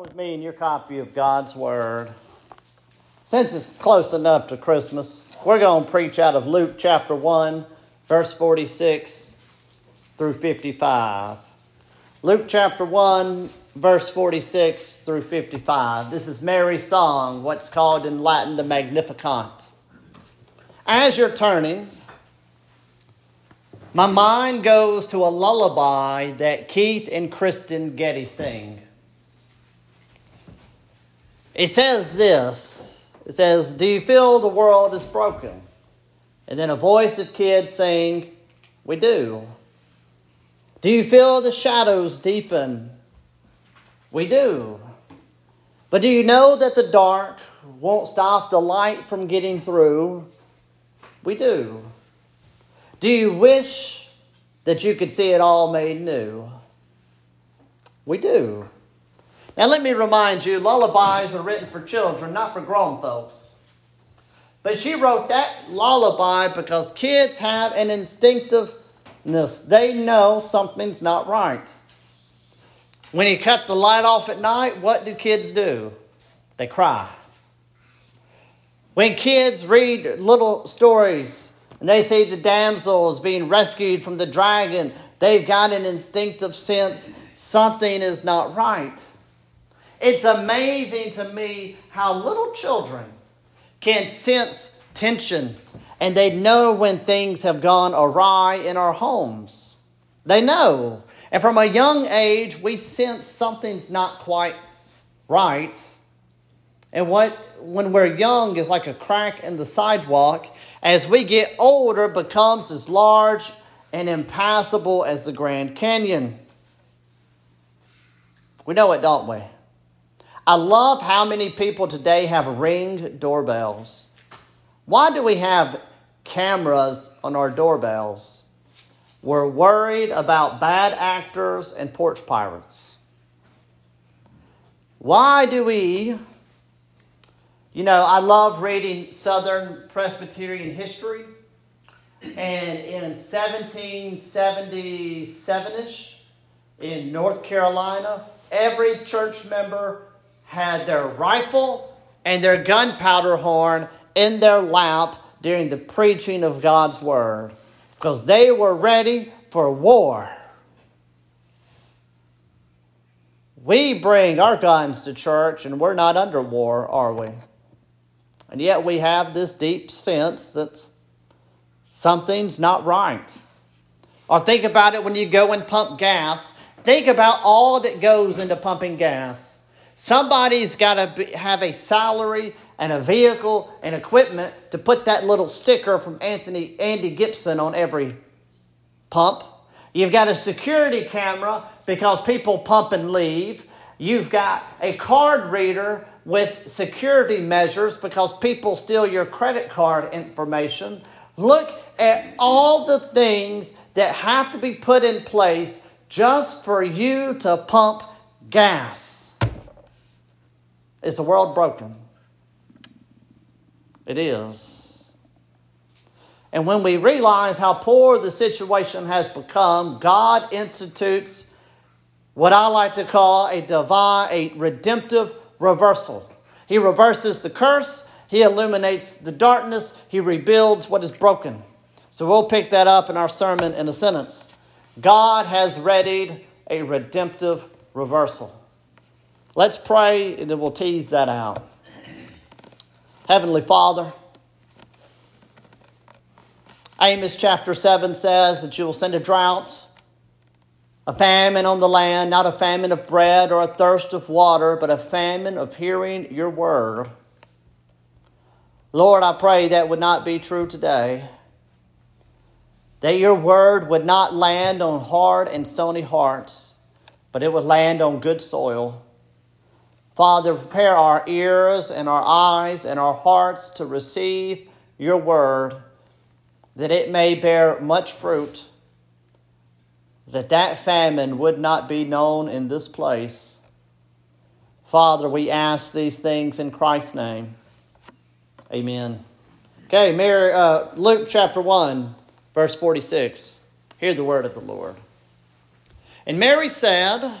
with me in your copy of God's Word. Since it's close enough to Christmas, we're going to preach out of Luke chapter 1, verse 46 through 55. Luke chapter 1, verse 46 through 55. This is Mary's song, what's called in Latin the Magnificat. As you're turning, my mind goes to a lullaby that Keith and Kristen Getty sing. It says this It says, Do you feel the world is broken? And then a voice of kids saying, We do. Do you feel the shadows deepen? We do. But do you know that the dark won't stop the light from getting through? We do. Do you wish that you could see it all made new? We do. Now, let me remind you lullabies are written for children, not for grown folks. But she wrote that lullaby because kids have an instinctiveness. They know something's not right. When you cut the light off at night, what do kids do? They cry. When kids read little stories and they see the damsel is being rescued from the dragon, they've got an instinctive sense something is not right. It's amazing to me how little children can sense tension and they know when things have gone awry in our homes. They know. And from a young age, we sense something's not quite right. And what, when we're young, is like a crack in the sidewalk. As we get older, becomes as large and impassable as the Grand Canyon. We know it, don't we? I love how many people today have ring doorbells. Why do we have cameras on our doorbells? We're worried about bad actors and porch pirates. Why do we? You know, I love reading Southern Presbyterian history. And in 1777 ish, in North Carolina, every church member had their rifle and their gunpowder horn in their lap during the preaching of God's word because they were ready for war. We bring our guns to church and we're not under war, are we? And yet we have this deep sense that something's not right. Or think about it when you go and pump gas. Think about all that goes into pumping gas. Somebody's got to have a salary and a vehicle and equipment to put that little sticker from Anthony Andy Gibson on every pump. You've got a security camera because people pump and leave. You've got a card reader with security measures because people steal your credit card information. Look at all the things that have to be put in place just for you to pump gas. Is the world broken? It is. And when we realize how poor the situation has become, God institutes what I like to call a divine, a redemptive reversal. He reverses the curse, He illuminates the darkness, He rebuilds what is broken. So we'll pick that up in our sermon in a sentence. God has readied a redemptive reversal. Let's pray and then we'll tease that out. Heavenly Father, Amos chapter 7 says that you will send a drought, a famine on the land, not a famine of bread or a thirst of water, but a famine of hearing your word. Lord, I pray that would not be true today. That your word would not land on hard and stony hearts, but it would land on good soil. Father, prepare our ears and our eyes and our hearts to receive your word, that it may bear much fruit, that that famine would not be known in this place. Father, we ask these things in Christ's name. Amen. Okay, Mary, uh, Luke chapter 1, verse 46. Hear the word of the Lord. And Mary said,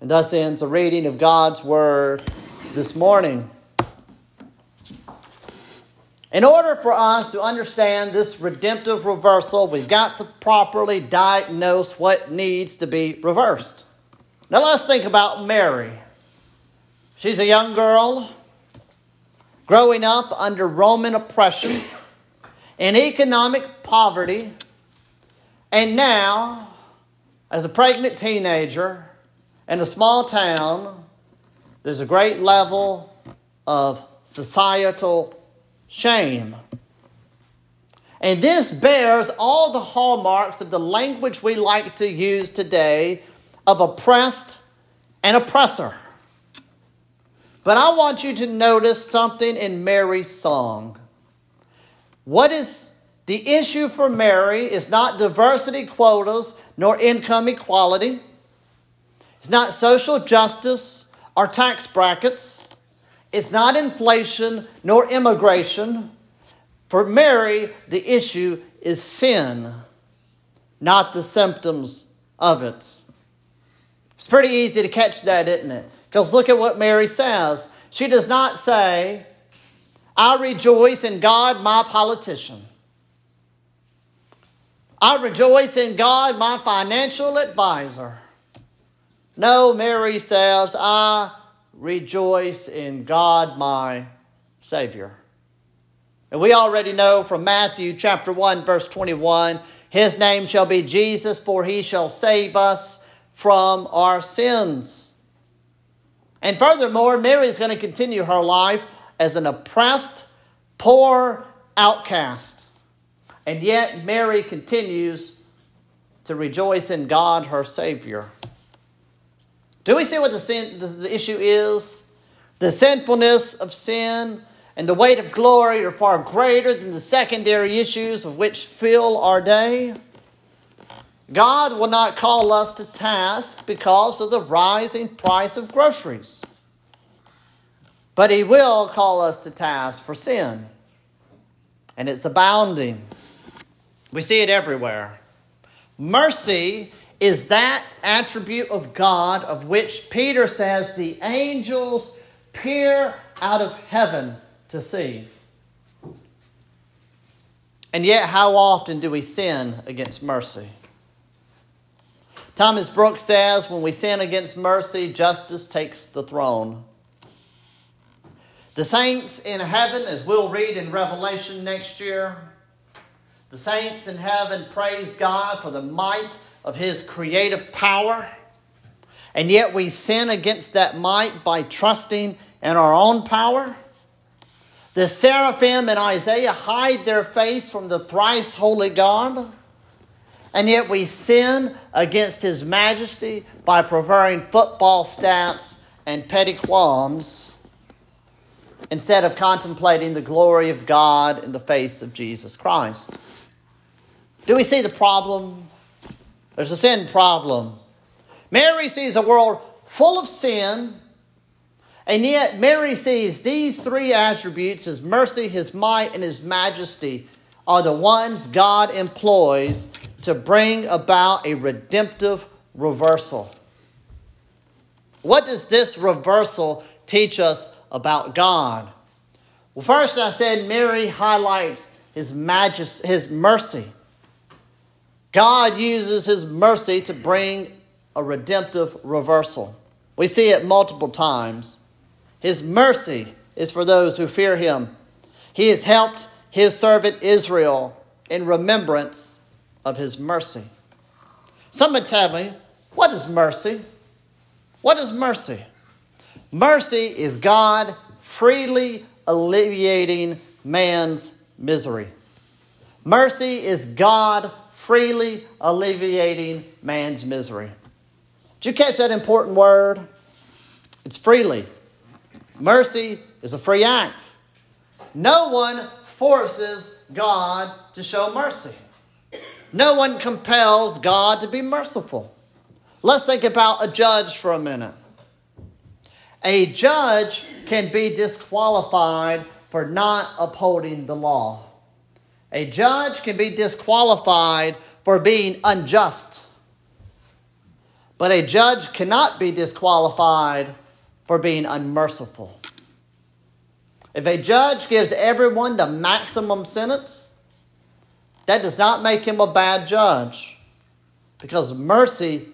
And thus ends a reading of God's word this morning. In order for us to understand this redemptive reversal, we've got to properly diagnose what needs to be reversed. Now let's think about Mary. She's a young girl growing up under Roman oppression and economic poverty, and now, as a pregnant teenager in a small town, there's a great level of societal shame. And this bears all the hallmarks of the language we like to use today of oppressed and oppressor. But I want you to notice something in Mary's song. What is the issue for Mary is not diversity quotas nor income equality. It's not social justice or tax brackets. It's not inflation nor immigration. For Mary, the issue is sin, not the symptoms of it. It's pretty easy to catch that, isn't it? Because look at what Mary says. She does not say, I rejoice in God, my politician. I rejoice in God, my financial advisor. No, Mary says, I rejoice in God my Savior. And we already know from Matthew chapter 1, verse 21 His name shall be Jesus, for he shall save us from our sins. And furthermore, Mary is going to continue her life as an oppressed, poor outcast. And yet, Mary continues to rejoice in God, her Savior. Do we see what the, sin, the issue is? The sinfulness of sin and the weight of glory are far greater than the secondary issues of which fill our day. God will not call us to task because of the rising price of groceries, but He will call us to task for sin, and it's abounding. We see it everywhere. Mercy is that attribute of God of which Peter says the angels peer out of heaven to see. And yet, how often do we sin against mercy? Thomas Brooks says when we sin against mercy, justice takes the throne. The saints in heaven, as we'll read in Revelation next year, the saints in heaven praise God for the might of His creative power, and yet we sin against that might by trusting in our own power. The seraphim in Isaiah hide their face from the thrice holy God, and yet we sin against His majesty by preferring football stats and petty qualms instead of contemplating the glory of God in the face of Jesus Christ. Do we see the problem? There's a sin problem. Mary sees a world full of sin, and yet Mary sees these three attributes his mercy, his might, and his majesty are the ones God employs to bring about a redemptive reversal. What does this reversal teach us about God? Well, first I said Mary highlights his majesty, his mercy. God uses his mercy to bring a redemptive reversal. We see it multiple times. His mercy is for those who fear him. He has helped his servant Israel in remembrance of his mercy. Someone tell me, what is mercy? What is mercy? Mercy is God freely alleviating man's misery. Mercy is God freely alleviating man's misery. Did you catch that important word? It's freely. Mercy is a free act. No one forces God to show mercy. No one compels God to be merciful. Let's think about a judge for a minute. A judge can be disqualified for not upholding the law. A judge can be disqualified for being unjust. But a judge cannot be disqualified for being unmerciful. If a judge gives everyone the maximum sentence, that does not make him a bad judge because mercy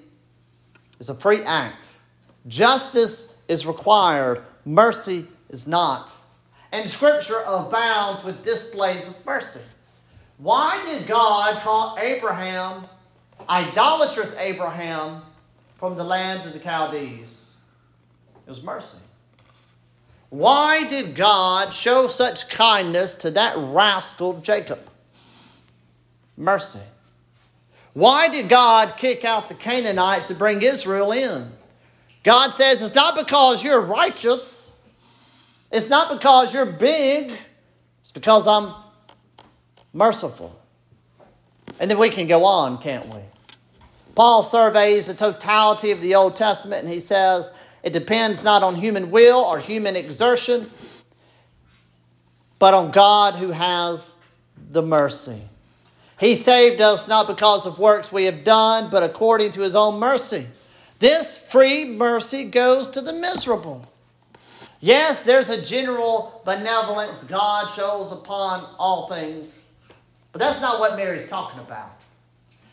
is a free act. Justice is required, mercy is not. And Scripture abounds with displays of mercy. Why did God call Abraham, idolatrous Abraham, from the land of the Chaldees? It was mercy. Why did God show such kindness to that rascal Jacob? Mercy. Why did God kick out the Canaanites and bring Israel in? God says it's not because you're righteous, it's not because you're big, it's because I'm merciful. And then we can go on, can't we? Paul surveys the totality of the Old Testament and he says it depends not on human will or human exertion, but on God who has the mercy. He saved us not because of works we have done, but according to his own mercy. This free mercy goes to the miserable. Yes, there's a general benevolence God shows upon all things, but that's not what Mary's talking about.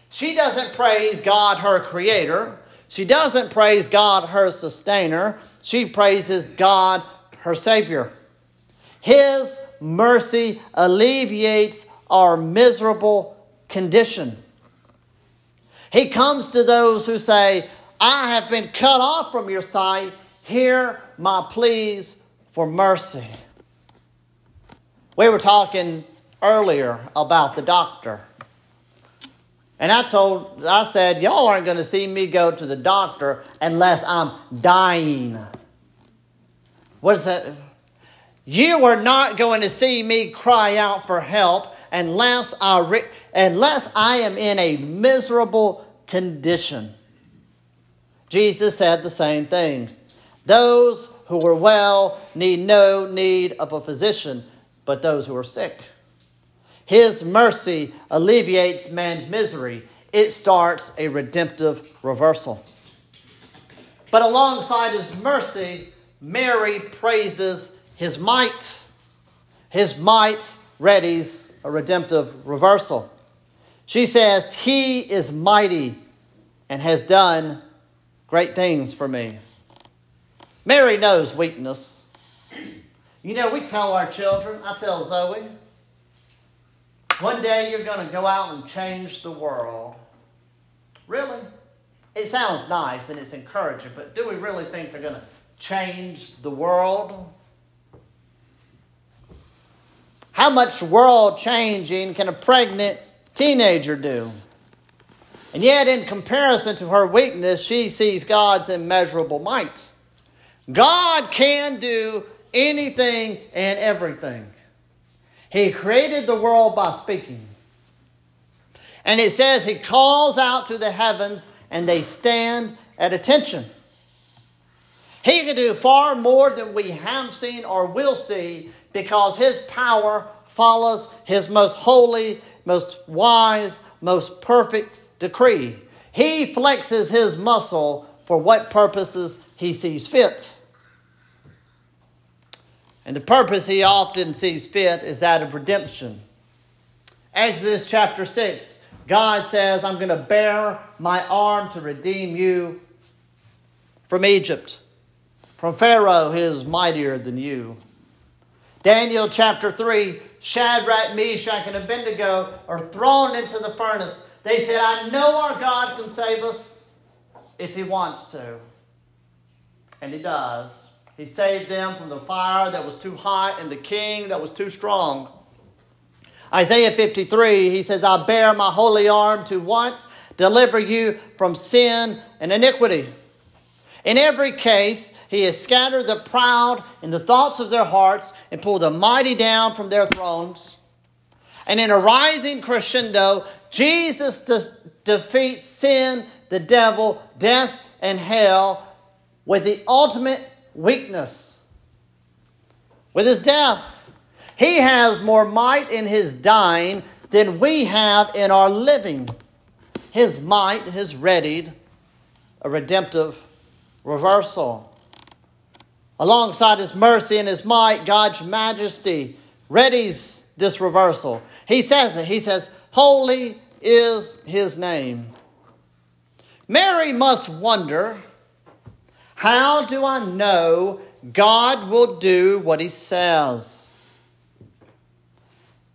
She doesn't praise God, her creator. She doesn't praise God, her sustainer. She praises God, her Savior. His mercy alleviates our miserable condition. He comes to those who say, I have been cut off from your sight. Hear my pleas for mercy. We were talking earlier about the doctor. And I told, I said, y'all aren't going to see me go to the doctor unless I'm dying. What is that? You are not going to see me cry out for help unless I, re- unless I am in a miserable condition. Jesus said the same thing. Those who are well need no need of a physician, but those who are sick. His mercy alleviates man's misery. It starts a redemptive reversal. But alongside his mercy, Mary praises his might. His might readies a redemptive reversal. She says, He is mighty and has done great things for me. Mary knows weakness. You know, we tell our children, I tell Zoe, one day you're going to go out and change the world. Really? It sounds nice and it's encouraging, but do we really think they're going to change the world? How much world changing can a pregnant teenager do? And yet, in comparison to her weakness, she sees God's immeasurable might. God can do anything and everything. He created the world by speaking. And it says he calls out to the heavens and they stand at attention. He can do far more than we have seen or will see because his power follows his most holy, most wise, most perfect decree. He flexes his muscle for what purposes he sees fit. And the purpose he often sees fit is that of redemption. Exodus chapter 6, God says, I'm going to bare my arm to redeem you from Egypt. from Pharaoh who is mightier than you. Daniel chapter 3 Shadrach, Meshach, and Abednego are thrown into the furnace. They said, I know our God can save us if he wants to. And he does. He saved them from the fire that was too hot and the king that was too strong. Isaiah 53, he says, I bare my holy arm to what? Deliver you from sin and iniquity. In every case, he has scattered the proud in the thoughts of their hearts and pulled the mighty down from their thrones. And in a rising crescendo, Jesus de- defeats sin, the devil, death, and hell with the ultimate weakness, with his death. He has more might in his dying than we have in our living. His might has readied a redemptive reversal. Alongside his mercy and his might, God's majesty readies this reversal. He says it. He says, Holy is his name. Mary must wonder how do I know God will do what he says?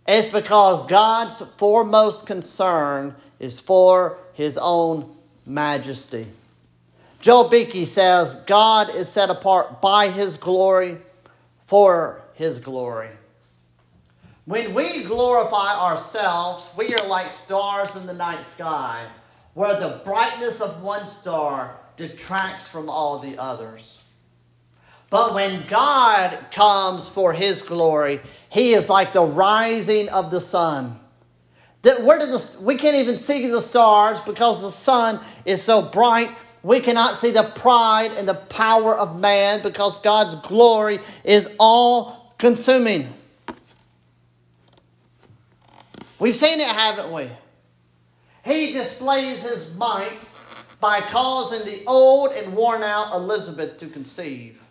It's because God's foremost concern is for his own majesty. Joel Beeke says, God is set apart by his glory for his glory. When we glorify ourselves, we are like stars in the night sky, where the brightness of one star detracts from all the others. But when God comes for his glory, he is like the rising of the sun. That where did the, we can't even see the stars because the sun is so bright we cannot see the pride and the power of man because God's glory is all consuming. We've seen it, haven't we? He displays his might by causing the old and worn out Elizabeth to conceive.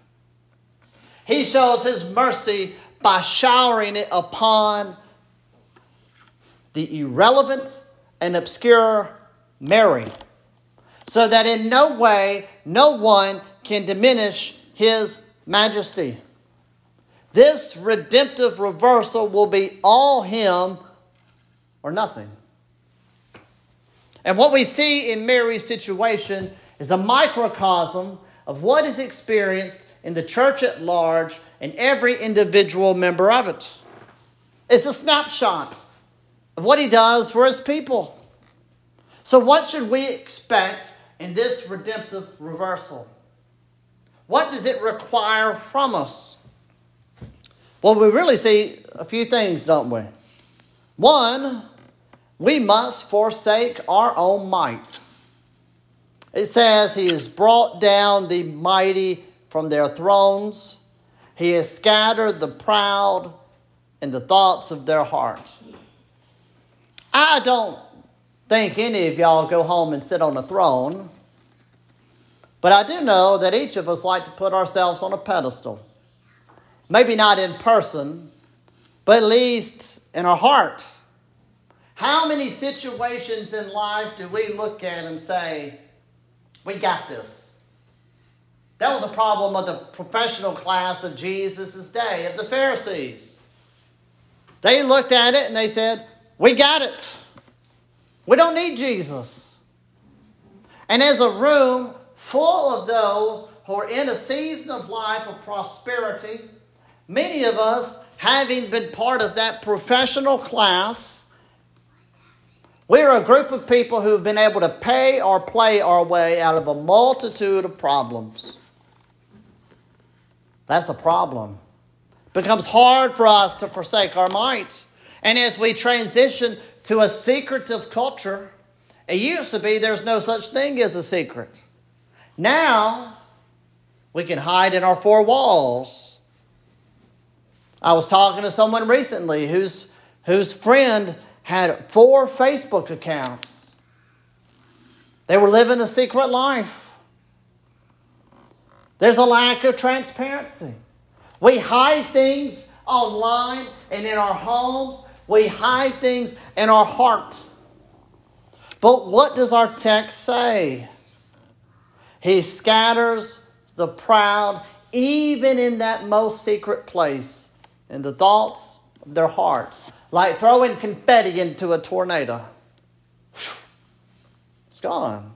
He shows his mercy by showering it upon the irrelevant and obscure Mary so that in no way no one can diminish his majesty. This redemptive reversal will be all him or nothing. And what we see in Mary's situation is a microcosm of what is experienced in the church at large and every individual member of it. It's a snapshot of what he does for his people. So, what should we expect in this redemptive reversal? What does it require from us? Well, we really see a few things, don't we? One, we must forsake our own might. It says, He has brought down the mighty from their thrones, He has scattered the proud in the thoughts of their heart. I don't think any of y'all go home and sit on a throne. But I do know that each of us like to put ourselves on a pedestal. Maybe not in person, but at least in our heart. How many situations in life do we look at and say, we got this? That was a problem of the professional class of Jesus' day, of the Pharisees. They looked at it and they said, we got it. We don't need Jesus. And as a room full of those who are in a season of life of prosperity, many of us having been part of that professional class, we're a group of people who've been able to pay or play our way out of a multitude of problems. That's a problem. It becomes hard for us to forsake our might. And as we transition to a secretive culture. It used to be there's no such thing as a secret. Now, we can hide in our four walls. I was talking to someone recently whose, whose friend had four Facebook accounts. They were living a secret life. There's a lack of transparency. We hide things online and in our homes we hide things in our heart. But what does our text say? He scatters the proud even in that most secret place, in the thoughts of their heart, like throwing confetti into a tornado. It's gone.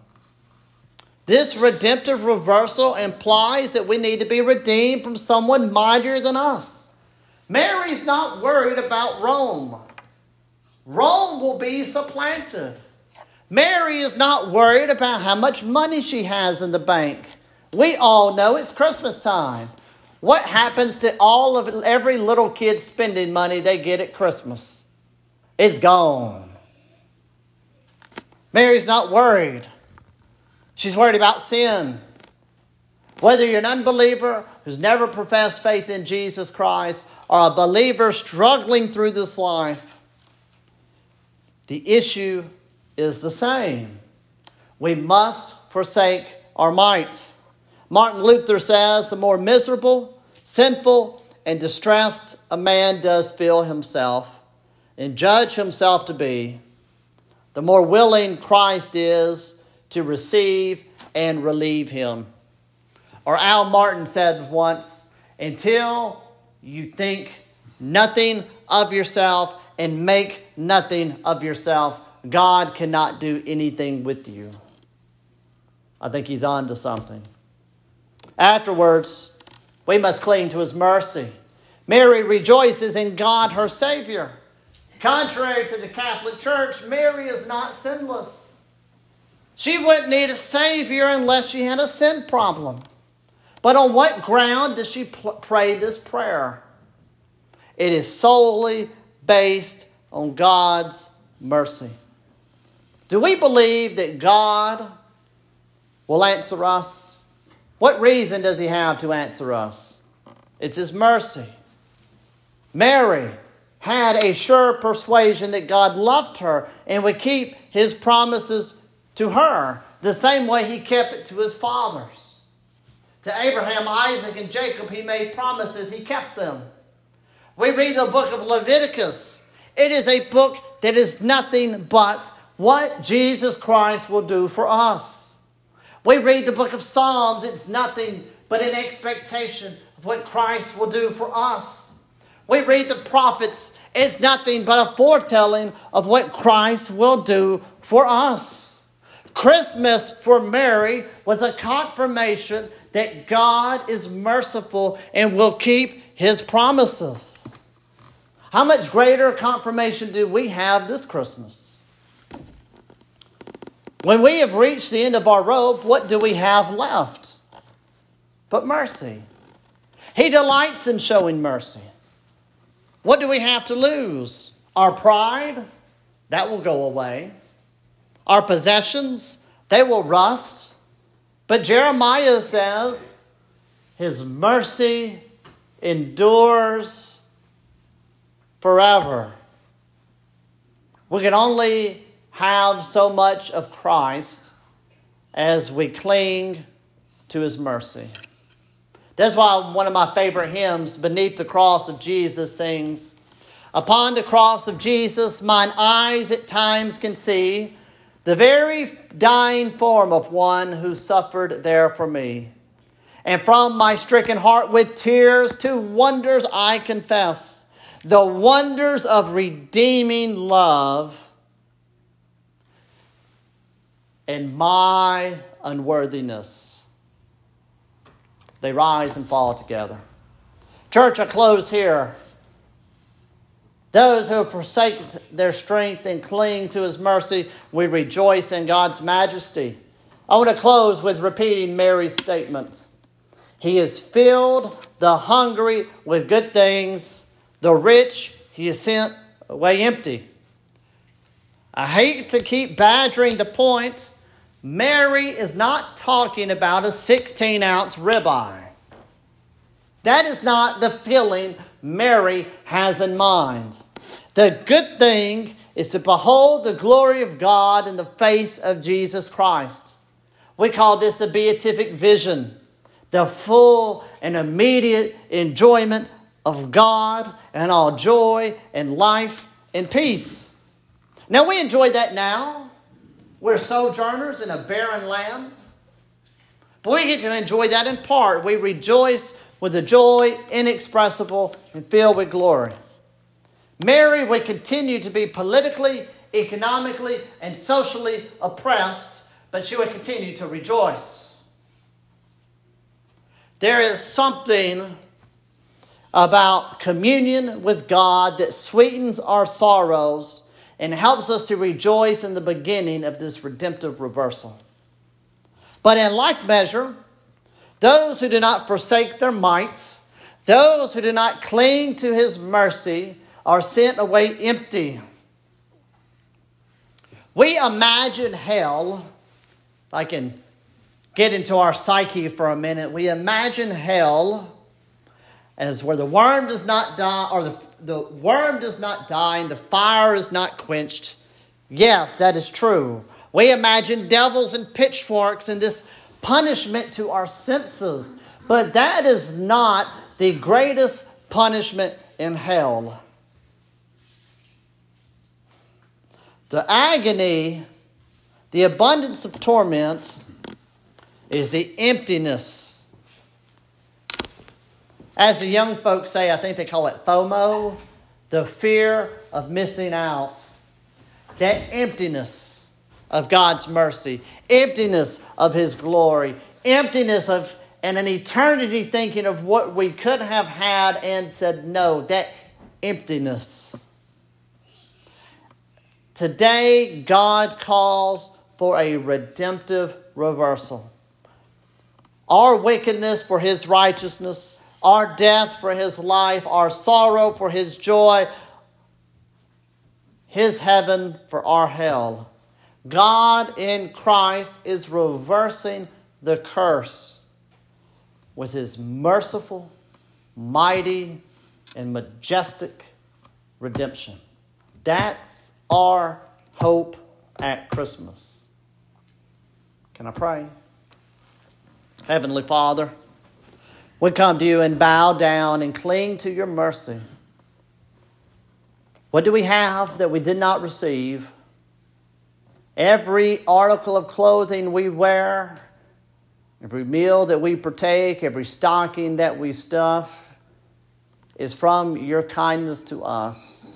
This redemptive reversal implies that we need to be redeemed from someone mightier than us. Mary's not worried about Rome. Rome will be supplanted. Mary is not worried about how much money she has in the bank. We all know it's Christmas time. What happens to all of every little kid spending money they get at Christmas? It's gone. Mary's not worried. She's worried about sin. Whether you're an unbeliever who's never professed faith in Jesus Christ or a believer struggling through this life, the issue is the same. We must forsake our might. Martin Luther says the more miserable, sinful, and distressed a man does feel himself and judge himself to be, the more willing Christ is to receive and relieve him. Or Al Martin said once, until you think nothing of yourself and make nothing of yourself, God cannot do anything with you. I think he's on to something. Afterwards, we must cling to his mercy. Mary rejoices in God, her Savior. Contrary to the Catholic Church, Mary is not sinless. She wouldn't need a Savior unless she had a sin problem. But on what ground does she pray this prayer? It is solely based on God's mercy. Do we believe that God will answer us? What reason does He have to answer us? It's His mercy. Mary had a sure persuasion that God loved her and would keep His promises to her the same way He kept it to His fathers. To Abraham, Isaac, and Jacob, He made promises, He kept them. We read the book of Leviticus. It is a book that is nothing but what Jesus Christ will do for us. We read the book of Psalms, it's nothing but an expectation of what Christ will do for us. We read the prophets, it's nothing but a foretelling of what Christ will do for us. Christmas for Mary was a confirmation that God is merciful and will keep his promises. How much greater confirmation do we have this Christmas? When we have reached the end of our rope, what do we have left? But mercy. He delights in showing mercy. What do we have to lose? Our pride? That will go away. Our possessions? They will rust. But Jeremiah says, His mercy endures forever. We can only have so much of Christ as we cling to his mercy. That's why one of my favorite hymns, Beneath the Cross of Jesus, sings Upon the cross of Jesus, mine eyes at times can see the very dying form of one who suffered there for me. And from my stricken heart with tears two wonders I confess the wonders of redeeming love and my unworthiness. They rise and fall together. Church, I close here. Those who forsake their strength and cling to his mercy, we rejoice in God's majesty. I want to close with repeating Mary's statement. He has filled the hungry with good things, the rich he has sent away empty. I hate to keep badgering the point, Mary is not talking about a 16 ounce ribeye. That is not the feeling Mary has in mind. The good thing is to behold the glory of God in the face of Jesus Christ. We call this a beatific vision, the full and immediate enjoyment of God and all joy and life and peace. Now, we enjoy that now we're sojourners in a barren land. But we get to enjoy that in part. We rejoice with a joy inexpressible and filled with glory. Mary would continue to be politically, economically, and socially oppressed, but she would continue to rejoice. There is something about communion with God that sweetens our sorrows and helps us to rejoice in the beginning of this redemptive reversal. But in like measure, those who do not forsake their might, those who do not cling to his mercy, are sent away empty. We imagine hell, if I can get into our psyche for a minute, we imagine hell as where the worm does not die, or the, the worm does not die and the fire is not quenched. Yes, that is true. We imagine devils and pitchforks and this punishment to our senses, but that is not the greatest punishment in hell. The agony, the abundance of torment, is the emptiness. As the young folks say, I think they call it FOMO, the fear of missing out. That emptiness of God's mercy, emptiness of His glory, emptiness of and an eternity thinking of what we could have had and said no, that emptiness. Today, God calls for a redemptive reversal. Our wickedness for His righteousness, our death for His life, our sorrow for His joy, His heaven for our hell. God in Christ is reversing the curse with His merciful, mighty, and majestic redemption. That's our hope at Christmas. Can I pray? Heavenly Father, we come to you and bow down and cling to your mercy. What do we have that we did not receive? Every article of clothing we wear, every meal that we partake, every stocking that we stuff is from your kindness to us.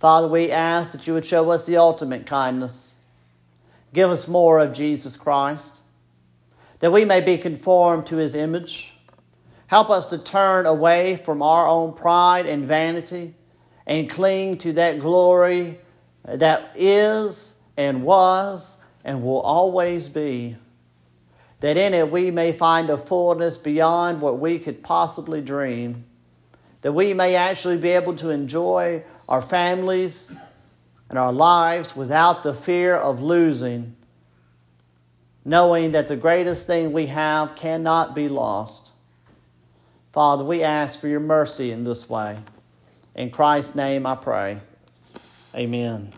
Father, we ask that you would show us the ultimate kindness. Give us more of Jesus Christ, that we may be conformed to his image. Help us to turn away from our own pride and vanity and cling to that glory that is and was and will always be. That in it we may find a fullness beyond what we could possibly dream that we may actually be able to enjoy our families and our lives without the fear of losing, knowing that the greatest thing we have cannot be lost. Father, we ask for your mercy in this way. In Christ's name I pray. Amen.